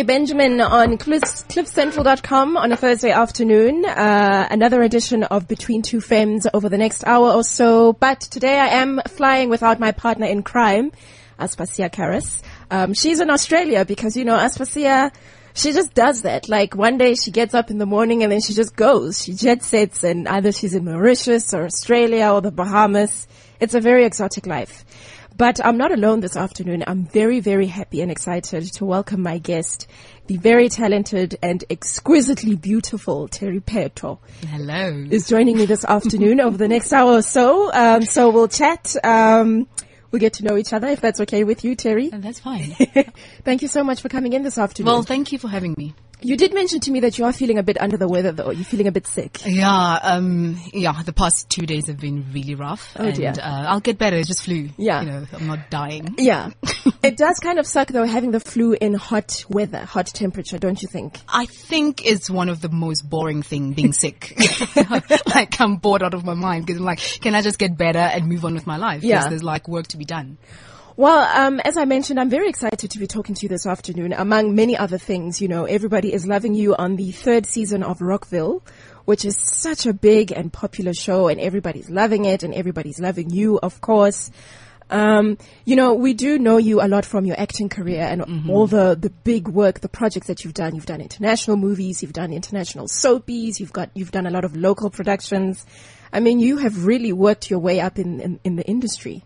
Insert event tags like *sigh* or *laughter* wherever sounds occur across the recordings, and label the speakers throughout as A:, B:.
A: Benjamin on cliffcentral.com on a Thursday afternoon. Uh, another edition of Between Two Femmes over the next hour or so. But today I am flying without my partner in crime, Aspasia Karras. Um, she's in Australia because, you know, Aspasia, she just does that. Like one day she gets up in the morning and then she just goes. She jet sets and either she's in Mauritius or Australia or the Bahamas. It's a very exotic life. But I'm not alone this afternoon. I'm very, very happy and excited to welcome my guest, the very talented and exquisitely beautiful Terry Pheto.
B: Hello.
A: Is joining me this afternoon over the next hour or so. Um, so we'll chat. Um, we'll get to know each other if that's okay with you, Terry.
B: And that's fine. *laughs*
A: thank you so much for coming in this afternoon.
B: Well, thank you for having me.
A: You did mention to me that you are feeling a bit under the weather though. You're feeling a bit sick.
B: Yeah, um, yeah, the past two days have been really rough.
A: Oh
B: and,
A: dear.
B: Uh, I'll get better. It's just flu.
A: Yeah.
B: You know, I'm not dying.
A: Yeah. *laughs* it does kind of suck though having the flu in hot weather, hot temperature, don't you think?
B: I think it's one of the most boring thing being sick. *laughs* like I'm bored out of my mind because I'm like, can I just get better and move on with my life?
A: Yeah.
B: Because there's like work to be done.
A: Well, um, as I mentioned, I'm very excited to be talking to you this afternoon. Among many other things, you know, everybody is loving you on the third season of Rockville, which is such a big and popular show and everybody's loving it and everybody's loving you, of course. Um, you know, we do know you a lot from your acting career and all the, the big work, the projects that you've done. You've done international movies, you've done international soapies, you've got, you've done a lot of local productions. I mean, you have really worked your way up in, in, in the industry.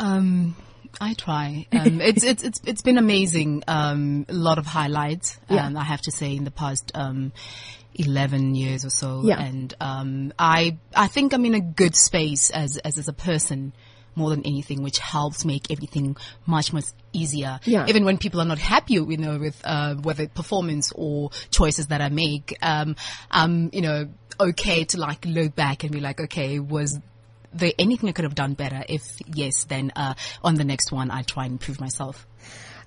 B: Um, I try. Um, *laughs* it's it's it's it's been amazing. Um, a lot of highlights.
A: Yeah.
B: Um, I have to say in the past um, eleven years or so.
A: Yeah.
B: And um, I I think I'm in a good space as as, as a person more than anything, which helps make everything much much easier.
A: Yeah.
B: Even when people are not happy, you know, with uh, whether performance or choices that I make, um, um, you know, okay to like look back and be like, okay, was there anything I could have done better? If yes, then uh, on the next one, I try and improve myself.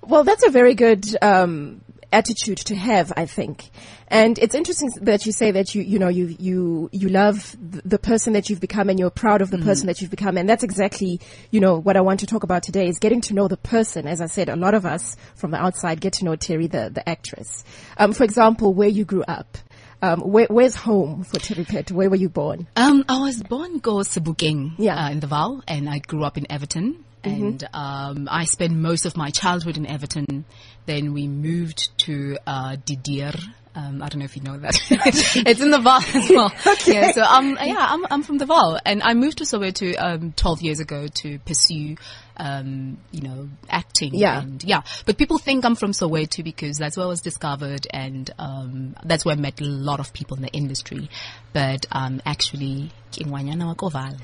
A: Well, that's a very good um, attitude to have, I think. And it's interesting that you say that you, you know, you, you, you love the person that you've become and you're proud of the person that you've become. And that's exactly, you know, what I want to talk about today is getting to know the person. As I said, a lot of us from the outside get to know Terry, the, the actress. Um, for example, where you grew up. Um, where, where's home for Terry Pheto? Where were you born?
B: Um, I was born go Sebokeng,
A: Yeah.
B: uh, in the Vaal, and I grew up in Evaton. And um, I spent most of my childhood in Evaton. Then we moved to uh, Didier. Um, I don't know if you know that. *laughs* it's in the Vaal as well. *laughs* Yeah, so um, yeah, I'm I'm from the Vaal, and I moved to Soweto um, 12 years ago to pursue, um, you know, acting.
A: Yeah.
B: And yeah, but people think I'm from Soweto because that's where I was discovered, and um, that's where I met a lot of people in the industry. But um, actually, Kingwanyana wa Koval.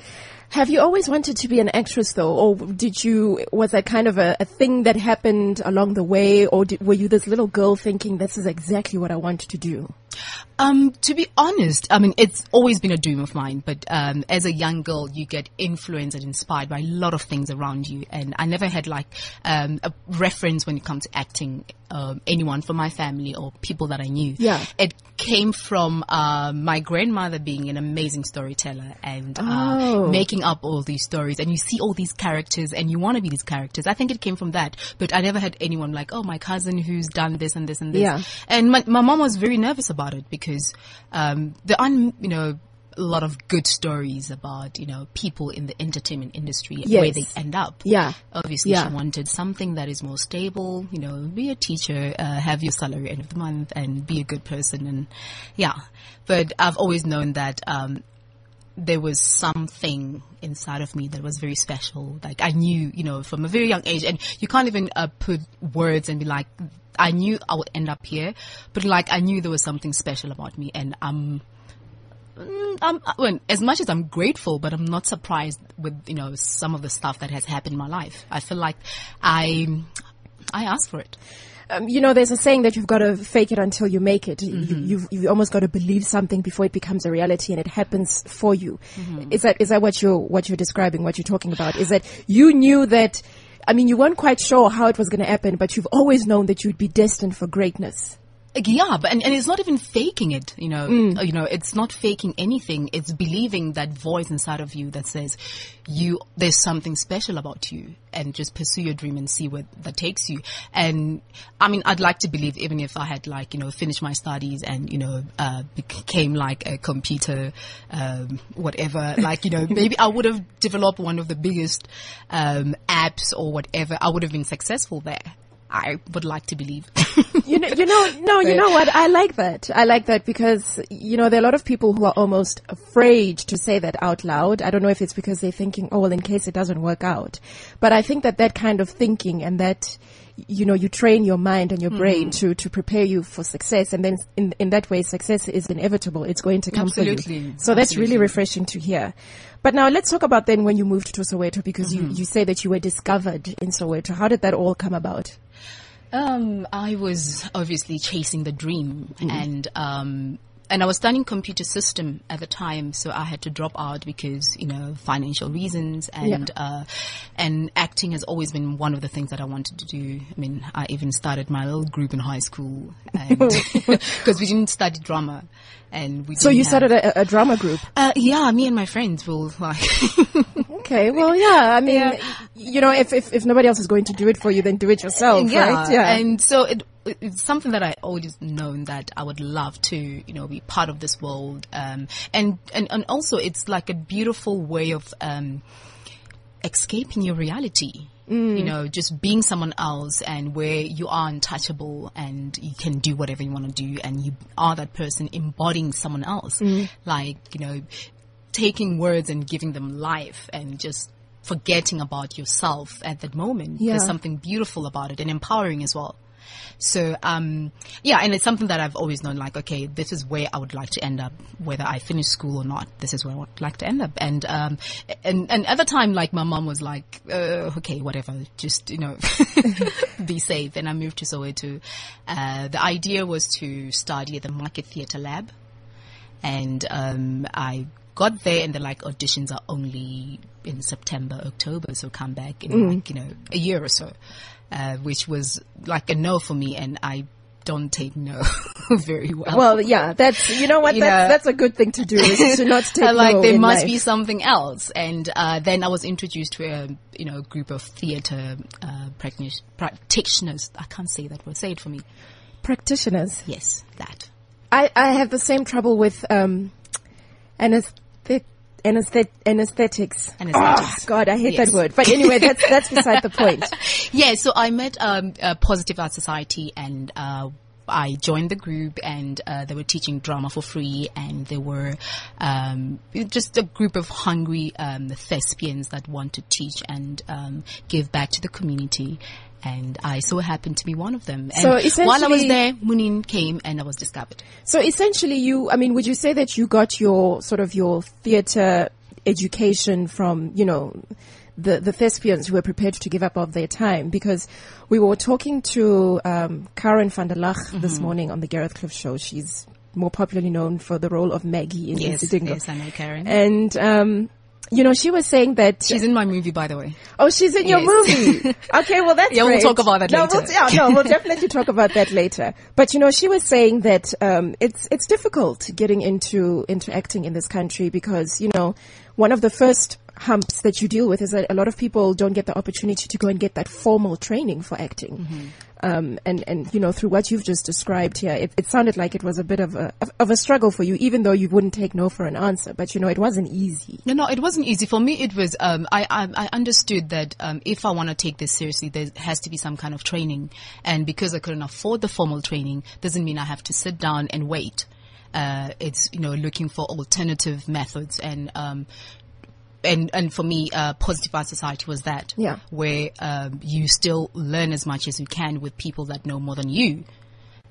A: Have you always wanted to be an actress though? Or did you, was that kind of a, a thing that happened along the way? Or did, were you this little girl thinking this is exactly what I want to do?
B: Um, to be honest, I mean, it's always been a dream of mine, but, um, as a young girl, you get influenced and inspired by a lot of things around you. And I never had like, um, a reference when it comes to acting, um, anyone from my family or people that I knew.
A: Yeah.
B: It came from, uh, my grandmother being an amazing storyteller and,
A: Oh.
B: uh, making up all these stories and you see all these characters and you want to be these characters. I think it came from that, but I never had anyone like, oh, my cousin who's done this and this and this.
A: Yeah.
B: And my, my mom was very nervous about it because um, there aren't, you know, a lot of good stories about, you know, people in the entertainment industry and where
A: Yes.
B: they end up.
A: Yeah.
B: Obviously,
A: Yeah.
B: she wanted something that is more stable, you know, be a teacher, uh, have your salary end of the month and be a good person. And yeah, but I've always known that, um, there was something inside of me that was very special. Like I knew, you know, from a very young age, and you can't even uh, put words and be like, I knew I would end up here, but like I knew there was something special about me, and I'm. mm, I'm, well, as much as I'm grateful, but I'm not surprised with you know some of the stuff that has happened in my life. I feel like I, I asked for it.
A: Um, you know, there's a saying that you've got to fake it until you make it. You, you've, you've almost got to believe something before it becomes a reality and it happens for you. Is that, is that what you're, what you're describing, what you're talking about? Is that you knew that, I mean, you weren't quite sure how it was going to happen, but you've always known that you'd be destined for greatness.
B: Yeah, but and, and it's not even faking it, you know. Uh, You know, it's not faking anything. It's believing that voice inside of you that says you there's something special about you, and just pursue your dream and see where that takes you. And I mean, I'd like to believe even if I had like you know finished my studies and you know uh, became like a computer, um, whatever, *laughs* like you know maybe I would have developed one of the biggest um, apps or whatever. I would have been successful there. I would like to believe.
A: you know, you know, no, you know what? I like that. I like that because, you know, there are a lot of people who are almost afraid to say that out loud. I don't know if it's because they're thinking, oh, well, in case it doesn't work out. But I think that that kind of thinking and that, you know, you train your mind and your brain mm. to, to prepare you for success. And then in, in that way, success is inevitable. It's going to come for you. So that's really refreshing to hear. But now let's talk about then when you moved to Soweto because you, mm-hmm. you say that you were discovered in Soweto. How did that all come about?
B: Um, I was obviously chasing the dream and, um, and I was studying computer system at the time, so I had to drop out because, you know, financial reasons and, uh, and acting has always been one of the things that I wanted to do. I mean, I even started my little group in high school *laughs* *laughs* cause we didn't study drama and we
A: So you
B: have-
A: started a, a drama group.
B: uh, yeah, me and my friends will like, *laughs*
A: Okay, well, yeah. I mean, you know, if, if if nobody else is going to do it for you, then do it yourself,
B: yeah,
A: right? Yeah.
B: And so it, it's something that I always known that I would love to, you know, be part of this world. Um, and, and, and also it's like a beautiful way of, um, escaping your reality. You know, just being someone else and where you are untouchable and you can do whatever you want to do and you are that person embodying someone else. Like, you know, taking words and giving them life and just forgetting about yourself at that moment.
A: Yeah.
B: There's something beautiful about it and empowering as well. So, um, yeah, and it's something that I've always known, like, okay, this is where I would like to end up, whether I finish school or not. This is where I would like to end up. And, um, and, and at the time, like, my mom was like, uh, okay, whatever, just, you know, *laughs* be safe. And I moved to Soweto. Uh, the idea was to study at the Market Theatre Lab and um, I got there and they're like auditions are only in September, October, so come back in like you know a year or so, uh, which was like a no for me, and I don't take no *laughs* very well.
A: well, yeah, that's you know what
B: You
A: that's
B: know.
A: that's a good thing to do is to not *laughs* take
B: like
A: no
B: there must
A: life.
B: be something else, and uh, then I was introduced to a you know group of theatre uh, practitioners. Practitioners, I can't say that word. Say it for me.
A: practitioners.
B: Yes, that.
A: I I have the same trouble with um, anesthet anesthet anesthetics.
B: Anesthetics.
A: Ah, God, I hate
B: Yes.
A: that word. But anyway, *laughs* that's that's beside the point. *laughs*
B: Yeah, so I met um, a Positive Art Society and uh, I joined the group and uh, they were teaching drama for free and they were um, just a group of hungry um, thespians that want to teach and um, give back to the community. And I so happened to be one of them. And
A: So
B: while I was there, Munin came and I was discovered.
A: So essentially, you, I mean, would you say that you got your sort of your theatre education from, you know, the, the thespians who were prepared to give up of their time? Because we were talking to um, Karen van der Lach
B: Mm-hmm.
A: this morning on the Gareth Cliff show. She's more popularly known for the role of Maggie in
B: Yes,
A: Isidingo.
B: yes, I know Karen.
A: And, um, you know, she was saying that.
B: She's in my movie, by the way.
A: Oh, she's in your movie. *laughs* Okay, well that's
B: Yeah, we'll talk about that
A: no,
B: later.
A: We'll, yeah, no, we'll *laughs* definitely talk about that later. But you know, she was saying that um, it's it's difficult getting into into acting in this country because you know one of the first humps that you deal with is that a lot of people don't get the opportunity to go and get that formal training for acting.
B: Mm-hmm.
A: Um, and, and, you know, through what you've just described here, it, it sounded like it was a bit of a, of a struggle for you, even though you wouldn't take no for an answer. But, you know, it wasn't easy.
B: No, no, it wasn't easy for me. It was. Um, I, I I understood that um, if I want to take this seriously, there has to be some kind of training, and because I couldn't afford the formal training, doesn't mean I have to sit down and wait. Uh, it's you know looking for alternative methods and. Um, and and for me, uh, positive art society was that,
A: Yeah.
B: where um, you still learn as much as you can with people that know more than you,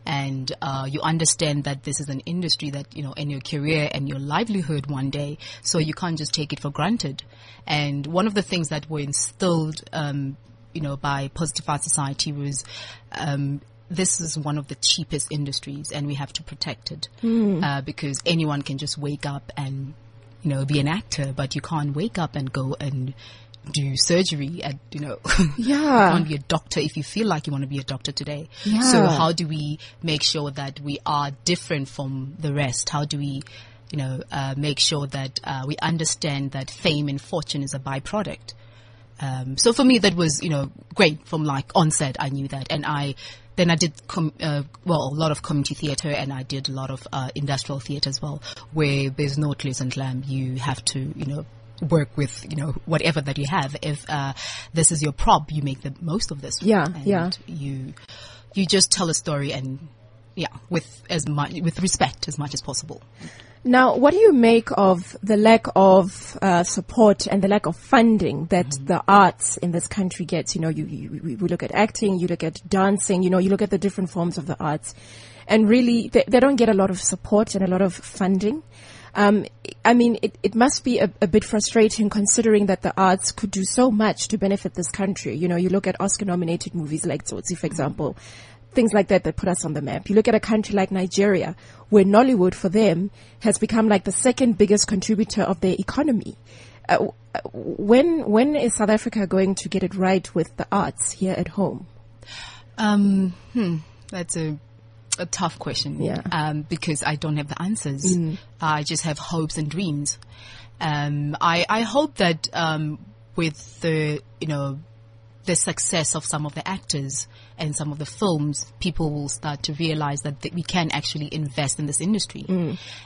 B: and uh, you understand that this is an industry that you know in your career and your livelihood one day so you can't just take it for granted. And one of the things that were instilled um, you know by positive art society was um, this is one of the cheapest industries and we have to protect it. Uh, because anyone can just wake up and you know be an actor but you can't wake up and go and do surgery and, you know, *laughs*
A: Yeah.
B: you can't be a doctor if you feel like you want to be a doctor today.
A: Yeah.
B: So how do we make sure that we are different from the rest? How do we, you know, uh, make sure that uh, we understand that fame and fortune is a byproduct? Um, so for me, that was, you know, great from like onset. I knew that. And I, then I did, com- uh, well, a lot of community theater and I did a lot of, uh, industrial theater as well, where there's no glitz and glam. You have to, you know, work with, you know, whatever that you have. If, uh, this is your prop, you make the most of this.
A: Yeah,
B: and
A: yeah.
B: You, you just tell a story and, yeah, with as much, with respect as much as possible.
A: Now, what do you make of the lack of uh, support and the lack of funding that the arts in this country gets? You know, you, you, we look at acting, you look at dancing, you know, you look at the different forms of the arts, and really they, they don't get a lot of support and a lot of funding. Um, I mean, it, it must be a, a bit frustrating considering that the arts could do so much to benefit this country. You know, you look at Oscar-nominated movies like Tsotsi, for example, things like that that put us on the map. You look at a country like Nigeria, where Nollywood for them has become like the second biggest contributor of their economy. Uh, uh, when when is South Africa going to get it right with the arts here at home?
B: Um, hmm, that's a a tough question.
A: Yeah.
B: Um, because I don't have the answers. I just have hopes and dreams. Um, I I hope that um, with the you know the success of some of the actors and some of the films, people will start to realize that th- we can actually invest in this industry.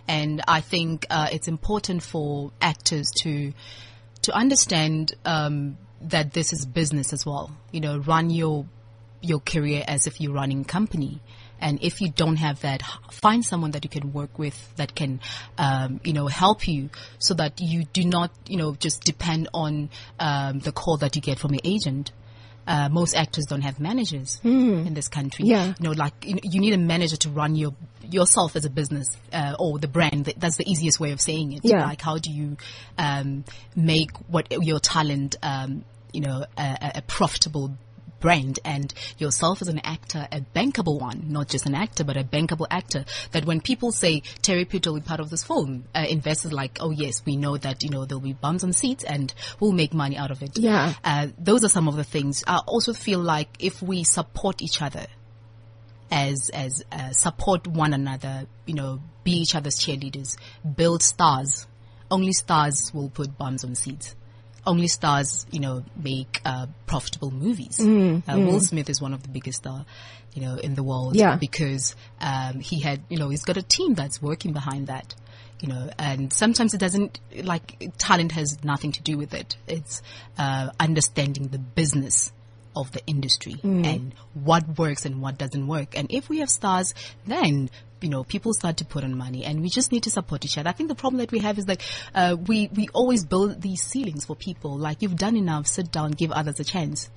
B: And I think uh, it's important for actors to to understand um, that this is business as well. You know, run your your career as if you're running a company. And if you don't have that, find someone that you can work with that can, um, you know, help you so that you do not, you know, just depend on um, the call that you get from your agent. Uh, most actors don't have managers in this country.
A: Yeah.
B: You know, like you, you need a manager to run your yourself as a business uh, or the brand. That's the easiest way of saying it.
A: Yeah.
B: Like how do you um, make what your talent, um, you know, a, a- a profitable brand and yourself as an actor, a bankable one, not just an actor, but a bankable actor. That when people say Terry Pitt will be part of this film, uh, investors like, oh yes, we know that you know there'll be bums on seats and we'll make money out of it.
A: Yeah.
B: Uh, those are some of the things. I also feel like if we support each other, as as uh, support one another, you know, be each other's cheerleaders, build stars. Only stars will put bums on seats. Only stars, you know, make uh, profitable movies. uh, Will Smith is one of the biggest star, you know, in the world
A: Yeah.
B: because um, he had, you know, he's got a team that's working behind that. You know, and sometimes it doesn't like talent has nothing to do with it. It's uh, understanding the business of the industry and what works and what doesn't work. And if we have stars, then you know people start to put on money, and we just need to support each other. I think the problem that we have is like uh, we we always build these ceilings for people. Like you've done enough, sit down, give others a chance,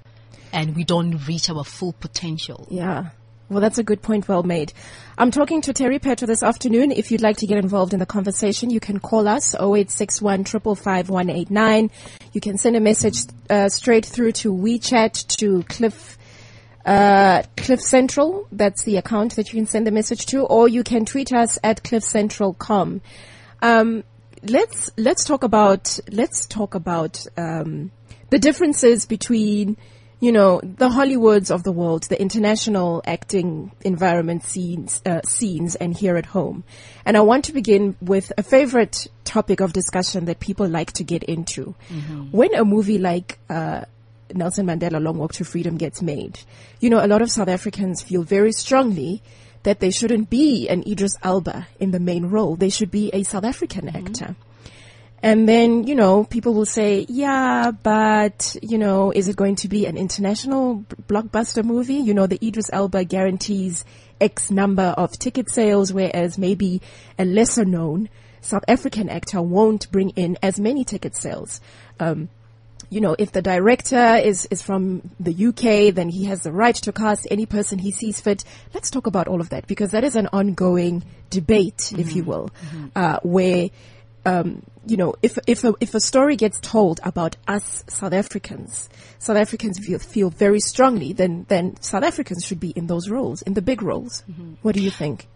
B: and we don't reach our full potential.
A: Yeah. Well, that's a good point. Well made. I'm talking to Terry Pheto this afternoon. If you'd like to get involved in the conversation, you can call us 0861 555 189. You can send a message uh, straight through to WeChat to Cliff uh, Cliff Central. That's the account that you can send the message to, or you can tweet us at cliffcentral.com. Um, let's let's talk about let's talk about um, the differences between you know the Hollywoods of the world, the international acting environment scenes uh, scenes, and here at home. And I want to begin with a favorite topic of discussion that people like to get into. When a movie like uh, Nelson Mandela Long Walk to Freedom gets made, you know, a lot of South Africans feel very strongly that there shouldn't be an Idris Elba in the main role. They should be a South African actor. And then, you know, people will say, yeah, but, you know, is it going to be an international blockbuster movie? You know, the Idris Elba guarantees X number of ticket sales, whereas maybe a lesser known South African actor won't bring in as many ticket sales. Um, you know, if the director is, is from the UK, then he has the right to cast any person he sees fit. Let's talk about all of that because that is an ongoing debate, if you will, uh, where, um, you know, if, if a, if a story gets told about us South Africans, South Africans feel, feel very strongly, then, then South Africans should be in those roles, in the big roles. What do you think?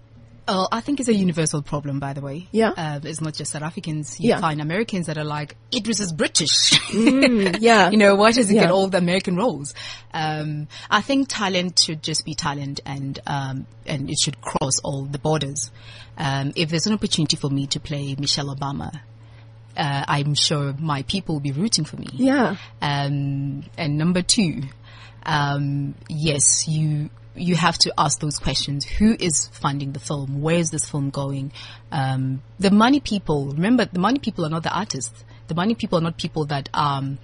B: Oh, I think it's a universal problem, by the way.
A: Yeah.
B: Uh, it's not just South Africans. You
A: Yeah.
B: find Americans that are like, Idris is British. *laughs*
A: yeah.
B: you know, why does he
A: Yeah.
B: get all the American roles? Um, I think talent should just be talent and, um, and it should cross all the borders. Um, if there's an opportunity for me to play Michelle Obama, uh, I'm sure my people will be rooting for me.
A: Yeah.
B: Um, and number two, um, yes, you you have to ask those questions. Who is funding the film? Where is this film going? Um, the money people. Remember, the money people are not the artists. The money people are not people that um,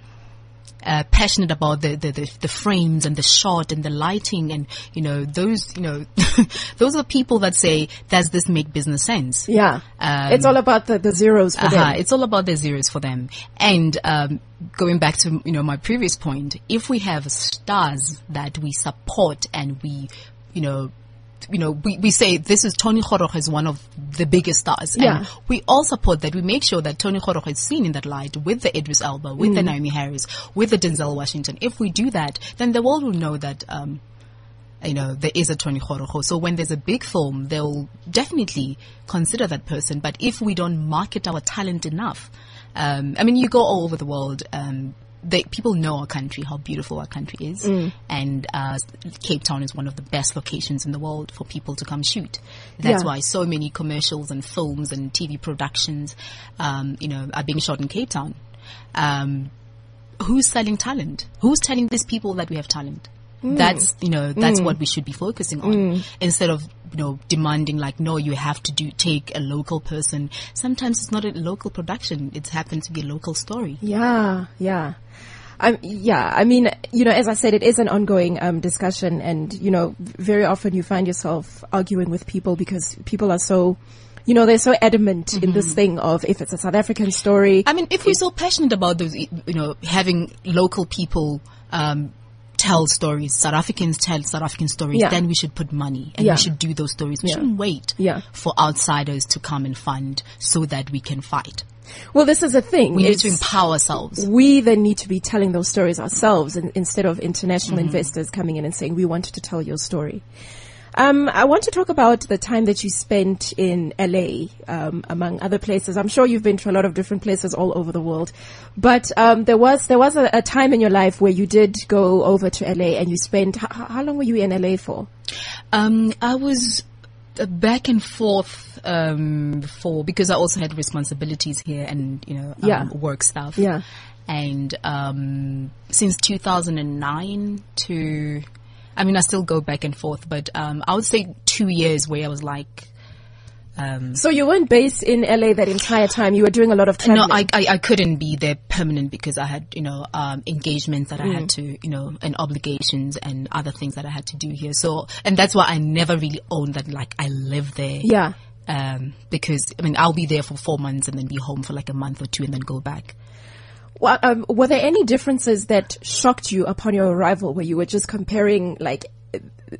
B: uh, passionate about the, the, the, the frames and the shot and the lighting and you know those you know *laughs* those are the people that say does this make business sense?
A: Yeah.
B: Um,
A: it's all about the, the zeros for
B: uh-huh,
A: them.
B: It's all about the zeros for them. And um, going back to you know my previous point, if we have stars that we support and we, you know. You know, we, we say this is Tony Kgoroge is one of the biggest stars.
A: Yeah.
B: And we all support that. We make sure that Tony Kgoroge is seen in that light with the Idris Elba, with the
A: Mm.
B: Naomie Harris, with the Denzel Washington. If we do that, then the world will know that, um, you know, there is a Tony Kgoroge. So when there's a big film, they'll definitely consider that person. But if we don't market our talent enough, um, I mean, you go all over the world, um, they, people know our country, how beautiful our country is, and uh, Cape Town is one of the best locations in the world for people to come shoot. That's
A: Yeah.
B: why so many commercials and films and TV productions, um, you know, are being shot in Cape Town. Um, who's selling talent? Who's telling these people that we have talent? That's, you know, that's what we should be focusing on instead of, you know, demanding like, no, you have to do, take a local person. Sometimes it's not a local production. It's happened to be a local story.
A: Yeah, yeah. Um, yeah, I mean, you know, as I said, it is an ongoing um, discussion, and you know, very often you find yourself arguing with people because people are so, you know, they're so adamant in this thing of if it's a South African story.
B: I mean, if we're so passionate about those, you know, having local people, um, tell stories, South Africans tell South African stories,
A: Yeah.
B: then we should put money and
A: Yeah.
B: we should do those stories. We
A: Yeah.
B: shouldn't wait for outsiders to come and fund so that we can fight.
A: well, this is the thing.
B: We need to empower ourselves.
A: we then need to be telling those stories ourselves in, instead of international
B: Mm-hmm.
A: investors coming in and saying, we wanted to tell your story. Um, I want to talk about the time that you spent in LA, um, among other places. I'm sure you've been to a lot of different places all over the world, but um, there was there was a, a time in your life where you did go over to LA and you spent. H- how long were you in LA for?
B: Um, I was uh, back and forth um, for because I also had responsibilities here and you know um,
A: Yeah.
B: work stuff.
A: Yeah.
B: And um, since 2009 to, I mean, I still go back and forth, but um, I would say two years where I was like, um,
A: So you weren't based in LA that entire time. You were doing a lot of
B: no. I, I I couldn't be there permanent because I had you know um, engagements that I
A: Mm.
B: had to you know and obligations and other things that I had to do here. So and that's why I never really owned that like I live there.
A: yeah.
B: Um, because I mean I'll be there for four months and then be home for like a month or two and then go back.
A: Well, um, were there any differences that shocked you upon your arrival where you were just comparing like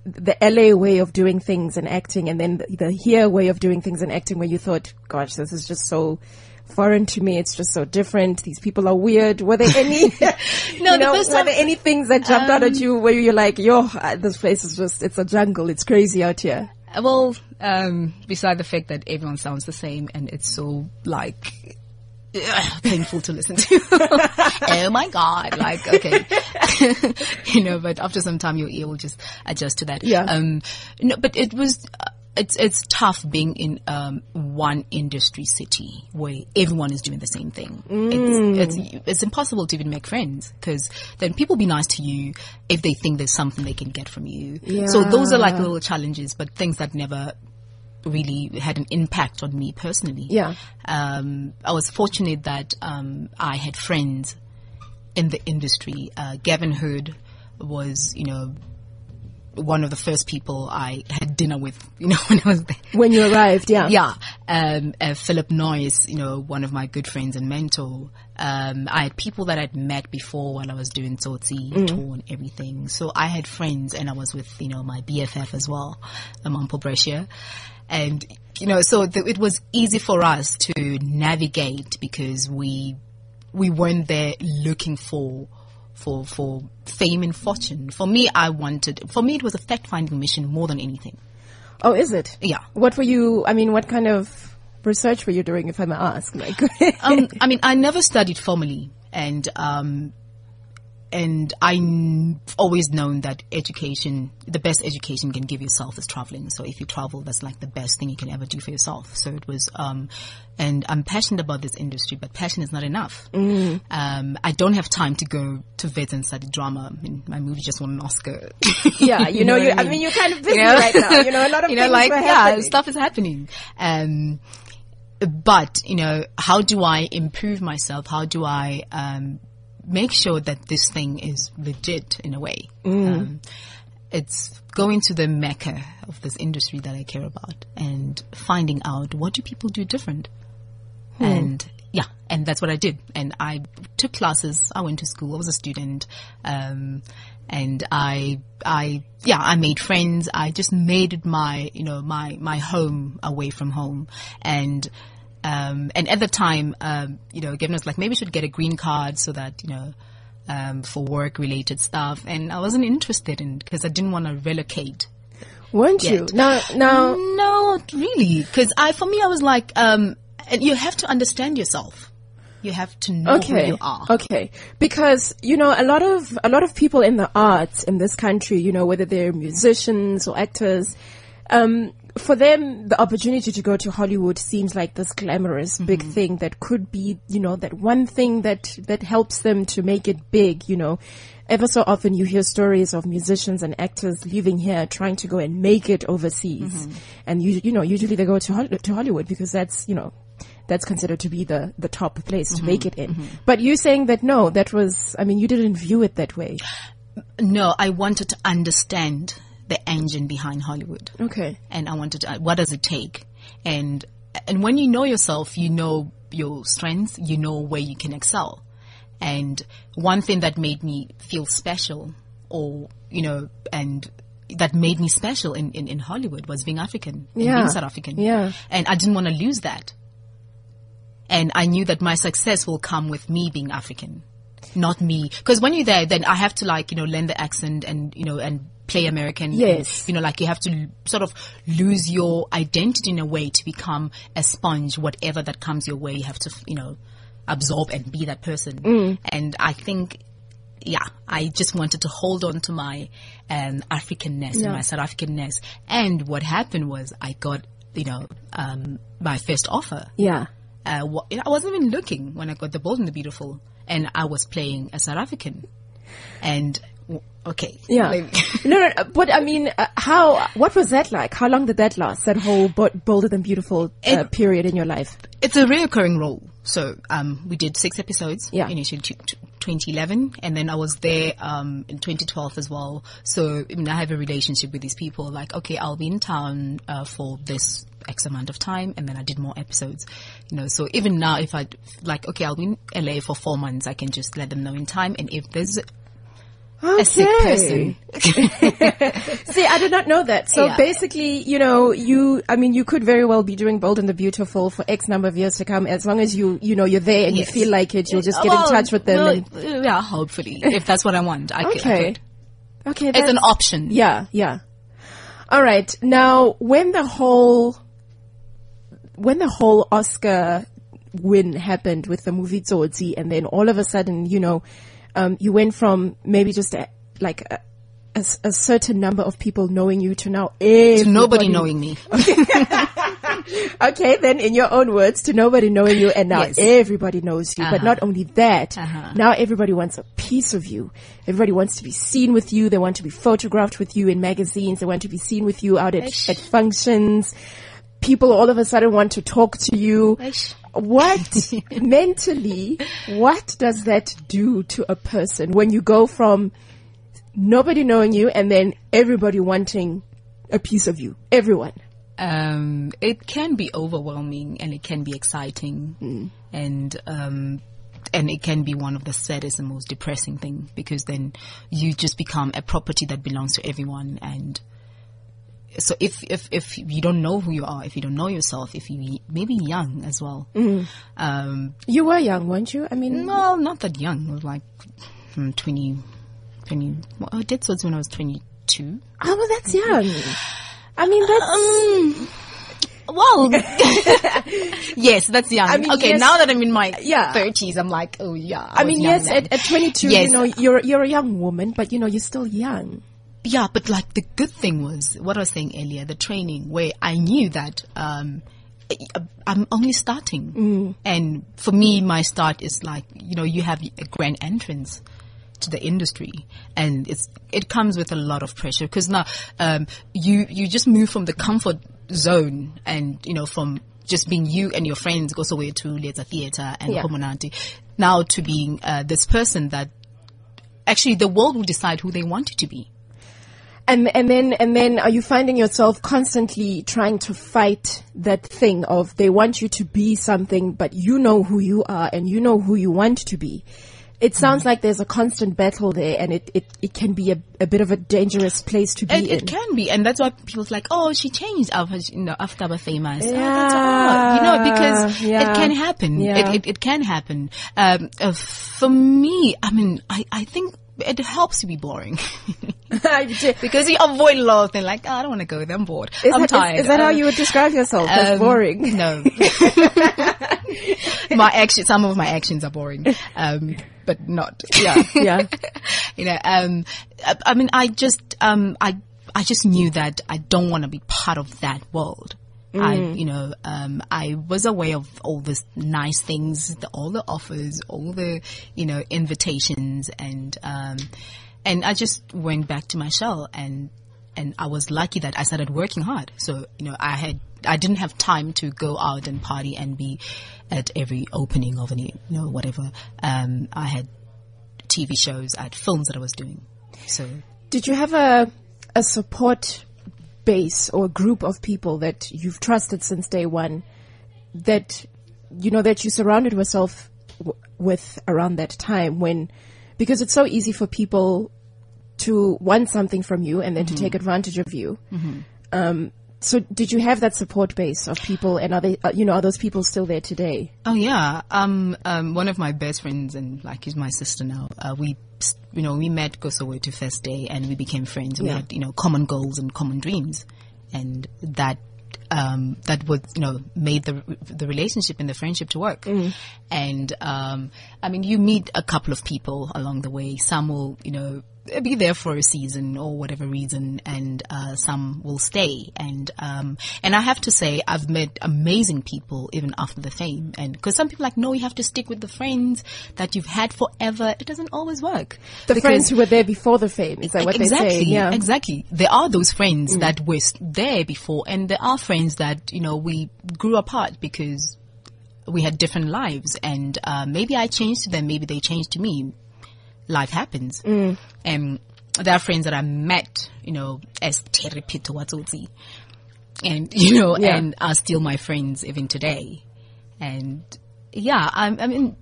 A: the LA way of doing things and acting and then the, the here way of doing things and acting where you thought, gosh, this is just so foreign to me. It's just so different. These people are weird. Were there any, *laughs* *laughs* no,
B: the
A: know,
B: first
A: were
B: time-
A: there any things that jumped out at you where you're like, yo, uh, this place is just, it's a jungle. It's crazy out here.
B: Well, um, beside the fact that everyone sounds the same and it's so like ugh, painful to listen to. *laughs* oh my god! Like okay, *laughs* you know. But after some time, your ear will just adjust to that.
A: Yeah.
B: Um, no, but it was. Uh, it's it's tough being in um, one industry city where everyone is doing the same thing. It's, it's it's impossible to even make friends because then people be nice to you if they think there's something they can get from you. Yeah. So those are like little challenges, but things that never really had an impact on me personally.
A: Yeah.
B: Um, I was fortunate that um, I had friends in the industry. Uh, Gavin Hood was, you know, one of the first people I had dinner with, *laughs* you know, when I was there.
A: When you arrived, yeah.
B: Yeah. Um, uh, Phillip Noyce, you know, one of my good friends and mentor. Um, I had people that I'd met before while I was doing Tsotsi tour and everything. So I had friends and I was with, you know, my BFF as well, Mampho Brescia. And, you know, so th- it was easy for us to navigate because we, we weren't there looking for, for, for fame and fortune. For me, I wanted, for me, it was a fact finding mission more than anything.
A: Oh, is it?
B: Yeah.
A: What were you, I mean, what kind of research were you doing, if I may ask? Like, *laughs*
B: um, I mean, I never studied formally, and um, and I've always known that education, the best education you can give yourself is traveling. So if you travel, that's like the best thing you can ever do for yourself. So it was, um, and I'm passionate about this industry, but passion is not enough.
A: Mm.
B: Um, I don't have time to go to vet and study drama. I mean, my movie just won an Oscar.
A: yeah, you, *laughs* know, you,
B: what
A: I mean, you're kind of busy
B: You know?
A: right now. You know, a lot of *laughs*
B: you know,
A: things
B: like yeah, stuff is happening. Um, but you know, how do I improve myself? How do I um, make sure that this thing is legit in a way? Um, it's going to the mecca of this industry that I care about and finding out what do people do different. And yeah, and that's what I did. And I took classes. I went to school. I was a student. Um, and I, I, yeah, I made friends. I just made it my, you know, my, my home away from home. And, um, and at the time, um, you know, Gavin was like, maybe we should get a green card so that, you know, um, for work related stuff. And I wasn't interested in, cause I didn't want to relocate.
A: Weren't you?
B: Yet.
A: Now, now,
B: No, not really. Cause I, for me, I was like, um, and you have to understand yourself. You have to know who
A: okay,
B: you are.
A: okay, because you know a lot of a lot of people in the arts in this country, you know, whether they're musicians or actors, um, for them the opportunity to go to Hollywood seems like this glamorous big
B: Mm-hmm.
A: thing that could be, you know, that one thing that that helps them to make it big, you know. Ever so often you hear stories of musicians and actors leaving here trying to go and make it overseas.
B: Mm-hmm.
A: And you, you know, usually they go to, Hol- to Hollywood because that's, you know, that's considered to be the, the top place to make it in. But you saying that no, that was, I mean, you didn't view it that way.
B: No, I wanted to understand the engine behind Hollywood.
A: Okay.
B: and I wanted to, uh, what does it take? And, and when you know yourself, you know your strengths, you know where you can excel. And one thing that made me feel special or, you know, and that made me special in, in, in Hollywood was being African and
A: Yeah.
B: being South African.
A: Yeah.
B: And I didn't want to lose that. And I knew that my success will come with me being African, not me. Cause when you're there, then I have to like, you know, learn the accent and, you know, and play American. and,
A: Yes.
B: you know, like you have to sort of lose your identity in a way to become a sponge, whatever that comes your way, you have to, you know, absorb and be that person. And I think, yeah, I just wanted to hold on to my, um, Africanness
A: Yeah.
B: and my South Africanness. And what happened was I got, you know, um, my first offer
A: Yeah.
B: uh, I wasn't even looking when I got the Bold and the Beautiful, and I was playing a South African. And okay,
A: Yeah. *laughs* No, no, no, but I mean, uh, how, what was that like? How long did that last? That whole bo- bolder than beautiful uh,
B: It-
A: period in your life?
B: it's a reoccurring role. So um, we did six episodes
A: Yeah.
B: initially t- t- 2011, and then I was there um, in 2012 as well. So I, mean, I have a relationship with these people. Like, okay, I'll be in town uh, for this X amount of time, and then I did more episodes. You know, so even now, if I like, okay, I'll be in LA for four months, I can just let them know in time, and if there's
A: Okay.
B: a sick person, *laughs*
A: See, I did not know that. So
B: Yeah.
A: basically, you know, you, I mean, you could very well be doing Bold and the Beautiful for X number of years to come. As long as you, you know, you're there and
B: Yes.
A: you feel like it, you'll just get
B: Well,
A: in touch with them.
B: well,
A: and, uh,
B: yeah, hopefully, if that's what I want, I could.
A: Okay.
B: could.
A: Okay.
B: It's an option.
A: Yeah, yeah. All right. Now, when the whole, when the whole Oscar win happened with the movie Tsotsi, and then all of a sudden, you know, um, you went from maybe just a, like a certain number of people knowing you to now
B: To nobody knowing me. *laughs*
A: Okay, then in your own words, to nobody knowing you, and now
B: Yes.
A: everybody knows you. But
B: Uh-huh.
A: not only that,
B: Uh-huh.
A: now everybody wants a piece of you. Everybody wants to be seen with you. They want to be photographed with you in magazines. They want to be seen with you out at, at functions. People all of a sudden want to talk to you.
B: Eish.
A: What *laughs* mentally, what does that do to a person when you go from nobody knowing you and then everybody wanting a piece of you? Everyone.
B: um, it can be overwhelming and it can be exciting and um, and it can be one of the saddest and most depressing thing because then you just become a property that belongs to everyone and so if if if you don't know who you are if you don't know yourself if you maybe young as well um
A: You were young, weren't you? I mean,
B: well not that young I was like hmm, 20 20 well, I did swords when I was 22
A: oh, well, that's young. I mean, that's,
B: Well, *laughs* yes, that's young.
A: I mean,
B: okay,
A: yes.
B: now that I'm in my
A: Yeah.
B: thirties, I'm like, oh yeah.
A: I
B: was
A: mean, yes, at, at 22,
B: Yes.
A: you know, you're, you're a young woman, but you know, you're still young.
B: Yeah, but like the good thing was what I was saying earlier, the training where I knew that um, I'm only starting, and for me, my start is like you know you have a grand entrance to the industry, and it's it comes with a lot of pressure because now um, you you just move from the comfort zone, and you know from just being you and your friends goes away to Leza Theatre and
A: Yeah.
B: Now to being uh, this person that actually the world will decide who they want you to be.
A: And and then and then are you finding yourself constantly trying to fight that thing of they want you to be something, but you know who you are and you know who you want to be. It sounds
B: Mm-hmm.
A: like there's a constant battle there, and it, it, it can be a, a bit of a dangerous place to be
B: It,
A: in.
B: it can be, and that's why people's like, oh, she changed after you know after we're famous. Oh,
A: Yeah.
B: that's odd. you know, because
A: Yeah.
B: it can happen.
A: Yeah.
B: It, it it can happen. Um, uh, for me, I mean, I I think it helps to be boring *laughs*
A: is *laughs*
B: because you avoid a lot of things. Like, oh, I don't want to go there. I'm bored. I'm
A: that,
B: tired.
A: is, is that how
B: Um,
A: you would describe yourself? as
B: um,
A: boring. *laughs*
B: No. my action, some of my actions are boring, um, but not. Yeah.
A: Yeah.
B: you know, um, I, I mean, I just, um, I, I just knew that I don't want to be part of that world. I, you know, um, I was aware of all the nice things, the, all the offers, all the, you know, invitations and, um, and I just went back to my shell and, and I was lucky that I started working hard. So, you know, I had, I didn't have time to go out and party and be at every opening of any, you know, whatever. Um, I had TV shows, I had films that I was doing. So,
A: Did you have a a support base or group of people that you've trusted since day one that you know that you surrounded yourself w- with around that time when because it's so easy for people to want something from you and then to take advantage of you. Um, so did you have that support base of people and are they uh, you know are those people still there today?
B: Oh yeah, um, um, one of my best friends and like is my sister now. Uh, we, you know, we met Kosovo to first day and we became friends. We
A: Yeah.
B: had, you know, common goals and common dreams, and that, um, that was, you know, made the the relationship and the friendship to work. And um, I mean, you meet a couple of people along the way. Some will, you know. Be there for a season or whatever reason, and uh, some will stay. And um, and I have to say, I've met amazing people even after the fame. And because some people are like, no, you have to stick with the friends that you've had forever. It doesn't always work.
A: The friends who were there before the fame is that what
B: exactly,
A: they say? Yeah. Mm.
B: exactly. There are those friends that were there before, and there are friends that you know we grew apart because we had different lives, and uh, maybe I changed to them, maybe they changed to me. Life happens,
A: Mm.
B: and there are friends that I met, you know, as Terry Pitowatoti, and *laughs* you know,
A: Yeah.
B: and are still my friends even today. And yeah, I, I mean,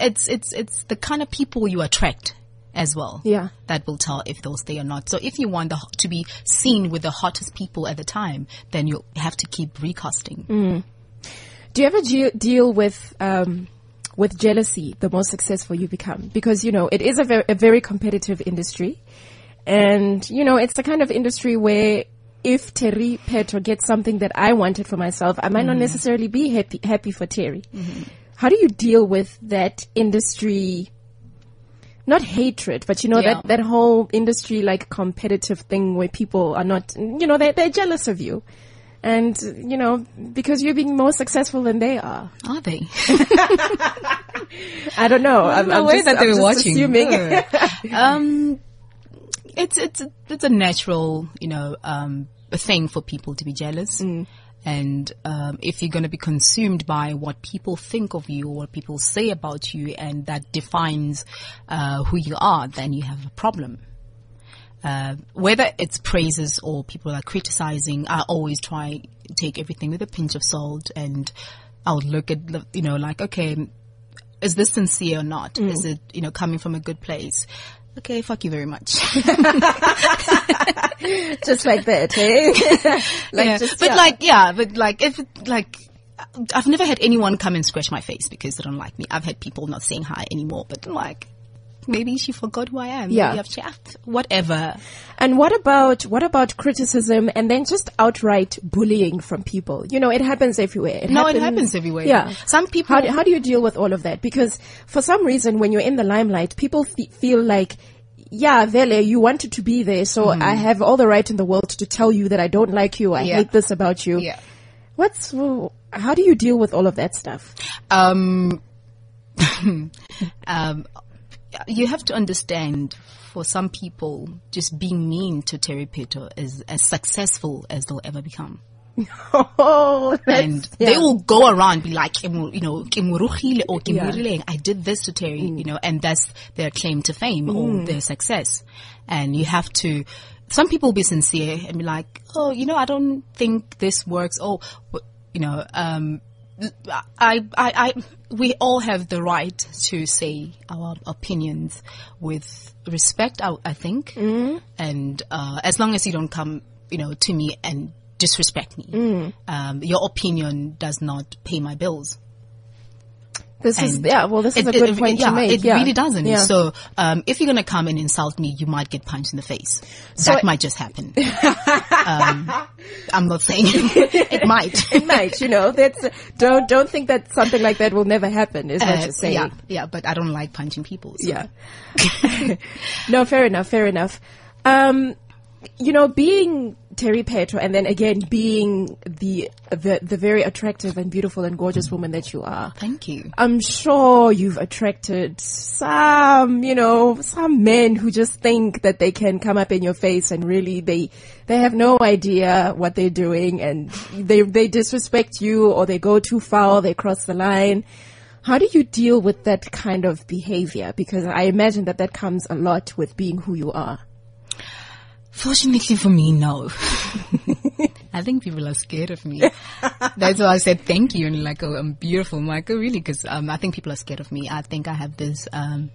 B: it's it's it's the kind of people you attract as well
A: Yeah.
B: that will tell if they'll stay or not. So if you want the, to be seen with the hottest people at the time, then you have to keep recasting.
A: Mm. Do you ever ge- deal with um, with jealousy the more successful you become? Because you know it is a, ver- a very competitive industry, and you know it's the kind of industry where if Terry Pheto gets something that I wanted for myself, I might not mm-hmm. necessarily be happy happy for Terry. Mm-hmm. How do you deal with that industry? Not hatred, but you know
B: Yeah.
A: that that whole industry like competitive thing where people are not, you know, they they're jealous of you, and you know because you're being more successful than they are.
B: Are they? *laughs*
A: I don't know. I'm,
B: the
A: I'm
B: way
A: just,
B: that they
A: I'm just
B: watching.
A: Assuming. *laughs*
B: um, it's it's it's a natural, you know, um, thing for people to be jealous. And um, if you're going to be consumed by what people think of you or what people say about you, and that defines uh, who you are, then you have a problem. Uh, whether it's praises or people are criticizing, I always try to take everything with a pinch of salt, and I'll look at the, you know like okay, is this sincere or not? Is it you know coming from a good place? Okay, fuck you very much. *laughs*
A: just like that, hey? *laughs* like
B: Yeah.
A: just,
B: but
A: yeah.
B: like, yeah, but like, if it, like, I've never had anyone come and scratch my face because they don't like me. I've had people not saying hi anymore, but I'm like, maybe she forgot who I am.
A: Yeah.
B: Maybe I've chapped, whatever.
A: And what about what about criticism and then just outright bullying from people? You know, it happens everywhere.
B: No, it happens everywhere.
A: Yeah.
B: Some people-
A: How do, how do you deal with all of that? Because for some reason, when you're in the limelight, people fe- feel like. Yeah, Vele, you wanted to be there, so I have all the right in the world to tell you that I don't like you. I
B: Yeah.
A: hate this about you.
B: Yeah.
A: What's how do you deal with all of that stuff?
B: Um, *laughs* um, you have to understand for some people, just being mean to Terry Pheto is as successful as they'll ever become. *laughs*
A: Oh,
B: and
A: yeah.
B: they will go around be like, you know, rogile or ke
A: Yeah.
B: I did this to Terry,
A: Mm.
B: you know, and that's their claim to fame or their success. And you have to, some people be sincere and be like, oh, you know, I don't think this works. Oh, you know, um, I, I, I, we all have the right to say our opinions with respect, I, I think.
A: Mm.
B: And, uh, as long as you don't come, you know, to me and disrespect me,
A: Mm.
B: um, your opinion does not pay my bills.
A: This is yeah. Well, this is
B: it-
A: a good
B: it-
A: point
B: yeah,
A: to make.
B: It
A: yeah.
B: really doesn't.
A: Yeah.
B: So, um, if you're gonna come and insult me, you might get punched in the face.
A: So
B: that
A: it-
B: might just happen. *laughs* um, I'm not saying it *laughs* might. *laughs*
A: it might, you know, that's, don't, don't think that something like that will never happen is what
B: Uh,
A: you're saying.
B: yeah, yeah, but I don't like punching people. So.
A: Yeah. no, fair enough, fair enough. Um, you know, being Terry Pheto and then again being the, the, the very attractive and beautiful and gorgeous woman that you are.
B: Thank you.
A: I'm sure you've attracted some, you know, some men who just think that they can come up in your face and really they, they have no idea what they're doing and they, they disrespect you or they go too far, they cross the line. How do you deal with that kind of behavior? Because I imagine that that comes a lot with being who you are.
B: Fortunately for me, no. *laughs* I think people are scared of me. That's why I said thank you and like, oh, I'm beautiful. Oh, really? Because um, I think people are scared of me. I think I have this um,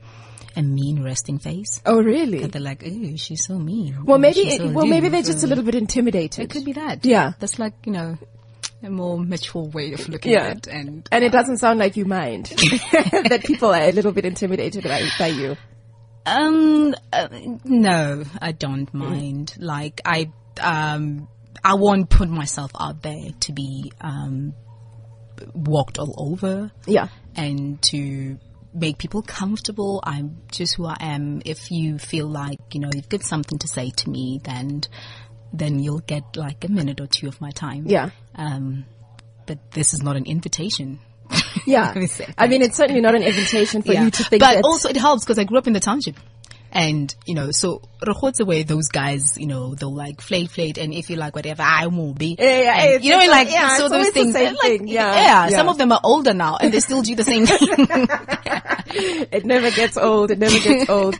B: a mean resting face.
A: Oh, really?
B: They're like, ooh, she's so mean.
A: Well,
B: Ooh,
A: maybe,
B: so
A: well, maybe they're just a
B: Uh,
A: little bit intimidated.
B: It could be that.
A: Yeah.
B: That's like, you know, a more mature way of looking
A: Yeah.
B: at it. And,
A: And it doesn't sound like you mind *laughs* *laughs* that people are a little bit intimidated by, by you.
B: Um, uh, no, I don't mind. Like, I, um, I won't put myself out there to be, um, walked all over
A: Yeah.
B: and to make people comfortable. I'm just who I am. If you feel like, you know, you've got something to say to me, then, then you'll get like a minute or two of my time.
A: Yeah.
B: Um, but this is not an invitation.
A: Yeah. *laughs*
B: Let me say
A: I mean, it's certainly not an invitation for
B: Yeah.
A: you to think
B: but also it helps because I grew up in the township. And, you know, so Rokhotse way, those guys, you know, they'll like flate, flate, and if you like whatever, I won't be.
A: Yeah, yeah,
B: And, you know, like,
A: yeah,
B: so those things, like,
A: thing, yeah,
B: yeah,
A: yeah.
B: some of them are older now and they still do the same thing. *laughs* *laughs*
A: it never gets old. It never gets old.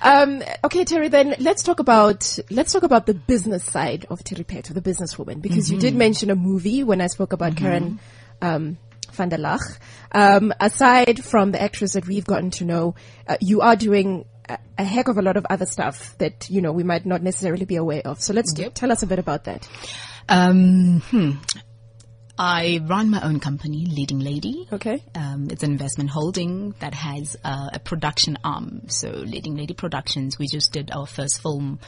A: Um, okay, Terry, then let's talk about, let's talk about the business side of Terry Pheto, the businesswoman, because you
B: Mm-hmm.
A: did mention a movie when I spoke about Karen, um, van der Lach. Um, aside from the actress that we've gotten to know, uh, you are doing a, a heck of a lot of other stuff that, you know, we might not necessarily be aware of. So let's
B: Yep.
A: tell us a bit about that.
B: um, hmm. I run my own company, Leading Lady.
A: Okay.
B: Um, it's an investment holding that has uh, a production arm. So Leading Lady Productions, we just did our first film,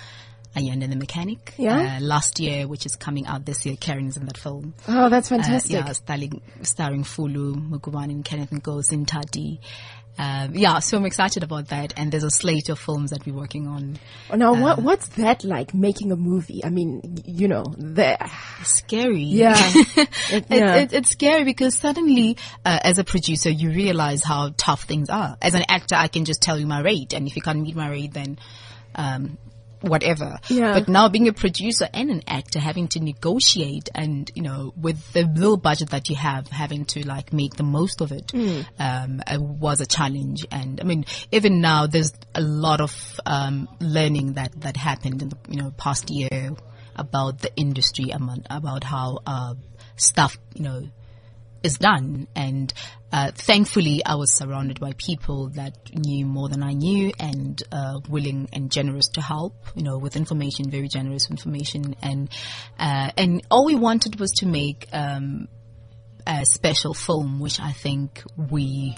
B: Ayanda and the Mechanic.
A: Yeah.
B: Uh, last year, which is coming out this year. Karen's in that film.
A: Oh, that's
B: Uh,
A: fantastic.
B: yeah, starring, starring Fulu, Mugovhani, and Kenneth Nkosi and Tati. Um, yeah, so I'm excited about that. And there's a slate of films that we're working on.
A: Now,
B: uh,
A: what what's that like making a movie? I mean, you know, the
B: Scary.
A: yeah, *laughs* It-
B: It, it, it's scary because suddenly, uh, as a producer, you realize how tough things are. As an actor, I can just tell you my rate, and if you can't meet my rate, then um, whatever.
A: Yeah.
B: But now, being a producer and an actor, having to negotiate, and you know, with the little budget that you have, having to like make the most of it, um, uh, was a challenge. And I mean, even now, there's a lot of um, learning that that happened in the you know past year about the industry, about, about how uh, stuff you know is done. And uh, thankfully, I was surrounded by people that knew more than I knew and uh, willing and generous to help. You know, with information, very generous information, and uh, and all we wanted was to make um, a special film, which I think we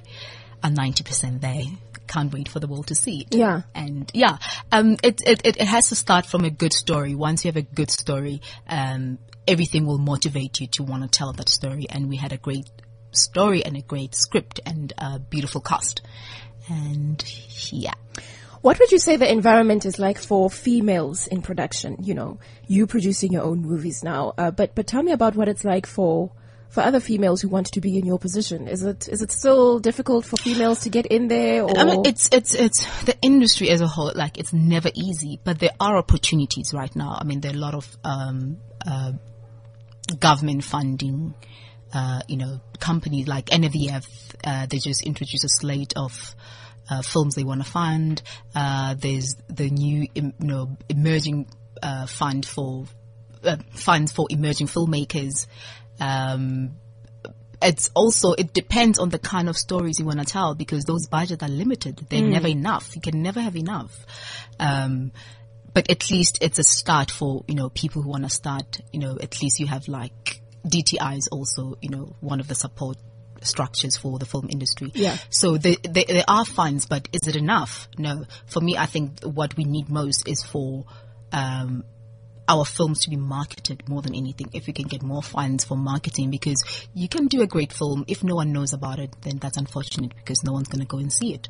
B: are ninety percent there. Can't wait for the world to see it.
A: Yeah.
B: And yeah, um, it, it, it, it has to start from a good story. Once you have a good story, um, everything will motivate you to want to tell that story. And we had a great story and a great script and a beautiful cast. And yeah.
A: What would you say the environment is like for females in production? You know, you producing your own movies now, uh, but but tell me about what it's like for for other females who want to be in your position. Is it is it still difficult for females to get in there? Or?
B: I mean, it's it's it's the industry as a whole. Like it's never easy, but there are opportunities right now. I mean, there are a lot of um, uh, government funding. Uh, you know, companies like NVF, uh, they just introduced a slate of uh, films they want to fund. Uh, there's the new, you know, emerging uh, fund for uh, funds for emerging filmmakers. Um, it's also it depends on the kind of stories you want to tell because those budgets are limited. They're never enough. You can never have enough. Um, but at least it's a start for you know people who want to start. You know, at least you have like DTI is also you know one of the support structures for the film industry.
A: Yeah.
B: So there, there, there are funds, but is it enough? No. For me, I think what we need most is for um, our films to be marketed more than anything. If we can get more funds for marketing, because you can do a great film if no one knows about it, then that's unfortunate because no one's going to go and see it.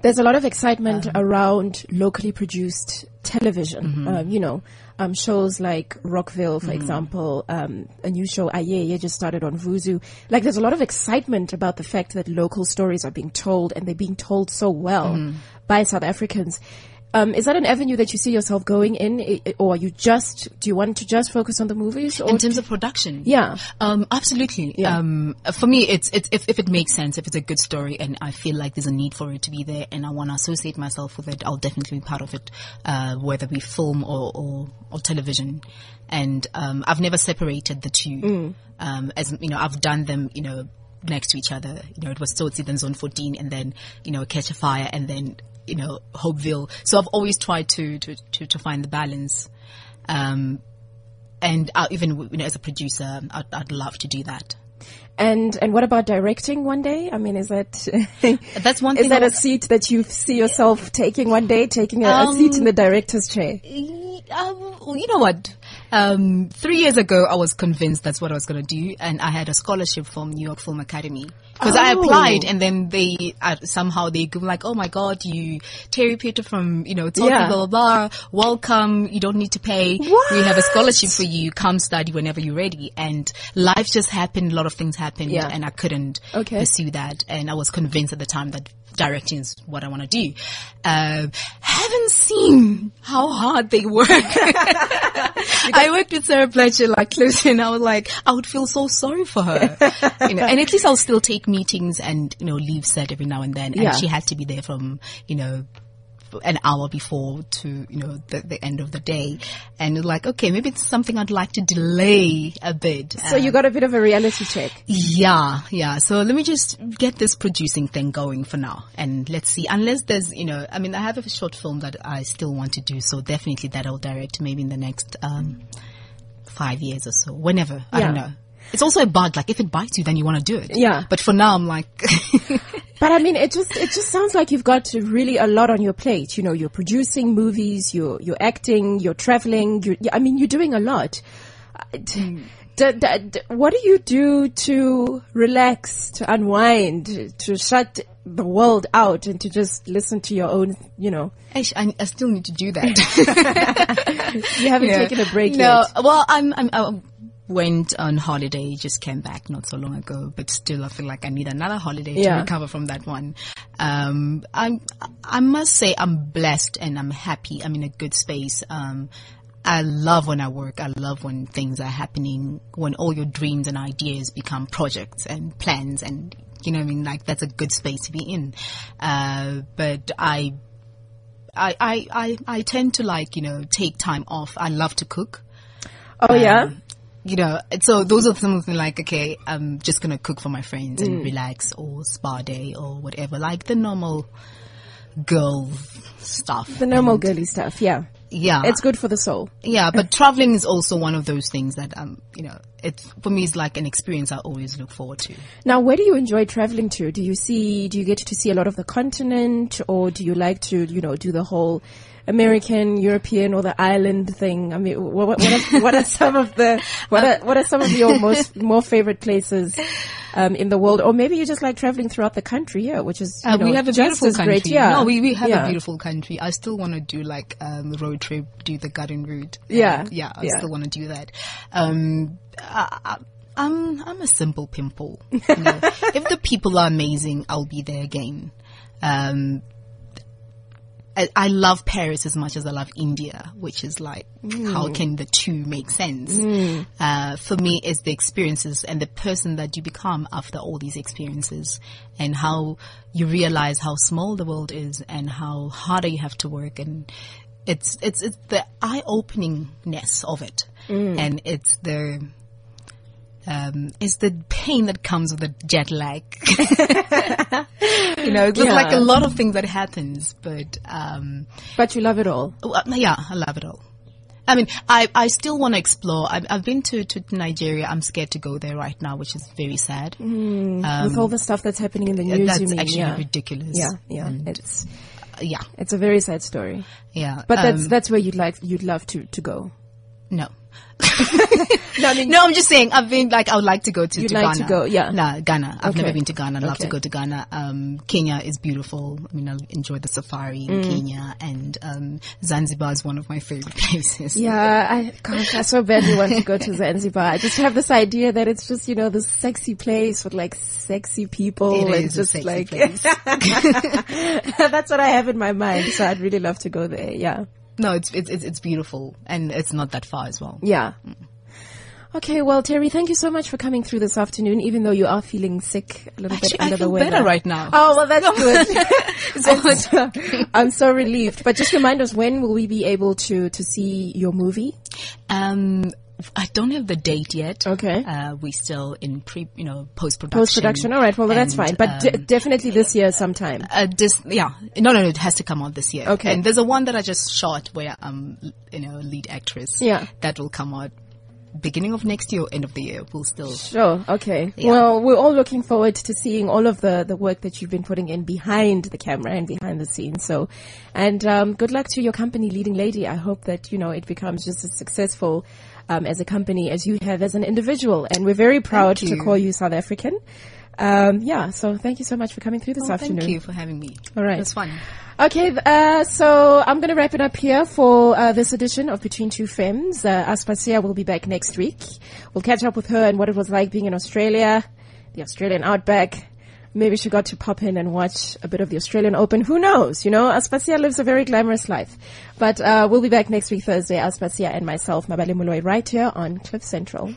A: There's a lot of excitement around locally produced television. Um, you know, um, shows like Rockville, for example, um, a new show Aye just started on Vuzu. Like, there's a lot of excitement about the fact that local stories are being told and they're being told so well by South Africans. Um, is that an avenue that you see yourself going in, or are you just do you want to just focus on the movies? Or
B: In terms of production,
A: Yeah.
B: um, absolutely.
A: Yeah.
B: Um, for me, it's it's if, if it makes sense, if it's a good story, and I feel like there's a need for it to be there, and I want to associate myself with it, I'll definitely be part of it, uh, whether we film or or, or television. And um, I've never separated the two. Um, as you know, I've done them, you know, next to each other. You know, it was Tsotsi, then Zone 14, and then you know, Catch a Fire, and then you know, Hopeville. So I've always tried to to to, to find the balance. Um, and uh, even you know, as a producer, I'd, I'd love to do that.
A: And and what about directing one day? I mean, is that *laughs*
B: That's one
A: is that
B: I
A: a
B: was-
A: seat that you see yourself taking one day, taking a, a seat in the director's chair?
B: Um, you know what? Um, three years ago, I was convinced that's what I was going to do, and I had a scholarship from New York Film Academy because I
A: Oh.
B: applied, and then they uh, somehow they go like, "Oh my God, you Terry Pheto from you know Tsotsi,
A: Yeah.
B: blah blah blah. Welcome. You don't need to pay. We have a scholarship for you. Come study whenever you're ready." And life just happened. A lot of things happened,
A: Yeah.
B: and I couldn't
A: Okay.
B: pursue that. And I was convinced at the time that directing is what I want to do. Uh, haven't seen how hard they work. *laughs* I worked with Sara Blecher like closely and I was like, I would feel so sorry for her. you know, and at least I'll still take meetings and, you know, leave set every now and then. And
A: Yeah.
B: she had to be there from, you know, an hour before to, you know, the, the end of the day. And like, okay, maybe it's something I'd like to delay a bit.
A: So you got a bit of a reality check.
B: Yeah, yeah. So let me just get this producing thing going for now. And let's see. Unless there's, you know, I mean, I have a short film that I still want to do. So definitely that I'll direct maybe in the next, um, five years or so. Whenever. I don't know. It's also a bug. Like if it bites you, then you want to do it.
A: Yeah.
B: But for now, I'm like, *laughs*
A: But I mean, it just it just sounds like you've got really a lot on your plate. You know, you're producing movies, you're you're acting, you're traveling. You, I mean, you're doing a lot. Uh, d- d- d- what do you do to relax, to unwind, to shut the world out, and to just listen to your own? You know,
B: I, I still need to do that. *laughs*
A: you haven't
B: Yeah.
A: taken a break
B: no,
A: yet.
B: No, well, I'm, I'm, I went on holiday, just came back not so long ago, but still I feel like I need another holiday to recover from that one. Um, I'm, I must say I'm blessed and I'm happy. I'm in a good space. Um, I love when I work. I love when things are happening, when all your dreams and ideas become projects and plans and, you know I mean? Like that's a good space to be in. Uh, but I I, I, I, I tend to like, you know, take time off. I love to cook.
A: Oh yeah.
B: You know, so those are some of the like, okay, I'm just gonna cook for my friends and relax or spa day or whatever, like the normal girl stuff.
A: The normal
B: And-
A: girly stuff. Yeah.
B: yeah,
A: It's good for the soul.
B: yeah, but traveling is also one of those things that um, you know, it's for me, it's like an experience I always look forward to.
A: Now, where do you enjoy traveling to? Do you see, do you get to see a lot of the continent or do you like to, you know, do the whole American, European or the island thing? I mean, what, what, are, what are some of the, what are, what are some of your most, more favorite places, um, in the world? Or maybe you just like traveling throughout the country, yeah, which is, you
B: Uh,
A: know,
B: we have a beautiful country.
A: great, yeah.
B: No, we, we have
A: Yeah.
B: a beautiful country. I still want to do like um road trip, do the garden route.
A: Yeah.
B: Um, yeah, I
A: Yeah.
B: still want to do that. Um, I, I, I'm I'm a simple pimple. *laughs* You know, if the people are amazing, I'll be there again. Um, I, I love Paris as much as I love India, which is like, mm. how can the two make sense? Mm. Uh, for me, it's the experiences and the person that you become after all these experiences and how you realize how small the world is and how harder you have to work and it's, it's, it's the eye-openingness of it. Mm. And it's the, um, it's the pain that comes with the jet lag. *laughs* you know, it's
A: Yeah.
B: like a lot of things that happens, but, um,
A: But you love it all.
B: well, yeah, I love it all. I mean, I, I still want to explore. I've, I've been to, to Nigeria. I'm scared to go there right now, which is very sad.
A: with all the stuff that's happening in the news,
B: That's
A: you mean,
B: actually
A: yeah.
B: ridiculous.
A: Yeah, yeah.
B: And,
A: It's,
B: uh, yeah,
A: it's a very sad story.
B: yeah.
A: But that's,
B: um,
A: that's where you'd like, you'd love to, to go.
B: no. *laughs*
A: No, I mean,
B: No, I'm just saying. I've been like I would like to go to,
A: You'd
B: to
A: like
B: Ghana.
A: to go, yeah.
B: Nah, Ghana. I've
A: Okay.
B: never been to Ghana. I'd love to go to Ghana. Um, Kenya is beautiful. I mean, I'll enjoy the safari
A: Mm.
B: in Kenya, and um, Zanzibar is one of my favorite *laughs* places.
A: Yeah, I gosh, I so badly want to go to *laughs* Zanzibar. I just have this idea that it's just you know this sexy place with like sexy people.
B: It
A: and
B: is a
A: just
B: sexy
A: like
B: place.
A: that's what I have in my mind. So I'd really love to go there. Yeah,
B: No, it's, it's it's beautiful, and it's not that far as well.
A: yeah. Okay, well, Terry, thank you so much for coming through this afternoon, even though you are feeling sick a little bit
B: Actually, I
A: under the weather.
B: better right now. *laughs*
A: Oh, well, that's good. *laughs* *laughs* I'm, so, I'm so relieved. But just remind us, when will we be able to, to see your movie?
B: Um, I don't have the date yet.
A: Okay.
B: Uh, we still in pre, you know, post production.
A: Post production. All right. Well, that's fine. But d-
B: um,
A: definitely this year sometime.
B: Uh, this, yeah, no, no, no, it has to come out this year.
A: Okay.
B: And there's a one that I just shot where I'm, you know, lead actress.
A: Yeah.
B: That will come out beginning of next year or end of the year. We'll still.
A: Sure. Okay.
B: Yeah.
A: Well, we're all looking forward to seeing all of the, the work that you've been putting in behind the camera and behind the scenes. So, and, um, good luck to your company, Leading Lady. I hope that, you know, it becomes just as successful, um, as a company as you have as an individual. And we're very proud to call you South African. Um, yeah. So thank you so much for coming through this
B: Oh,
A: afternoon.
B: thank you for having me.
A: All right.
B: It was fun.
A: Okay, uh, so I'm going to wrap it up here for uh, this edition of Between Two Femmes. Uh, Aspasia will be back next week. We'll catch up with her and what it was like being in Australia, the Australian outback. Maybe she got to pop in and watch a bit of the Australian Open. Who knows? You know, Aspasia lives a very glamorous life. But uh, we'll be back next week, Thursday. Aspasia and myself, Mabale Moloi, right here on Cliff Central.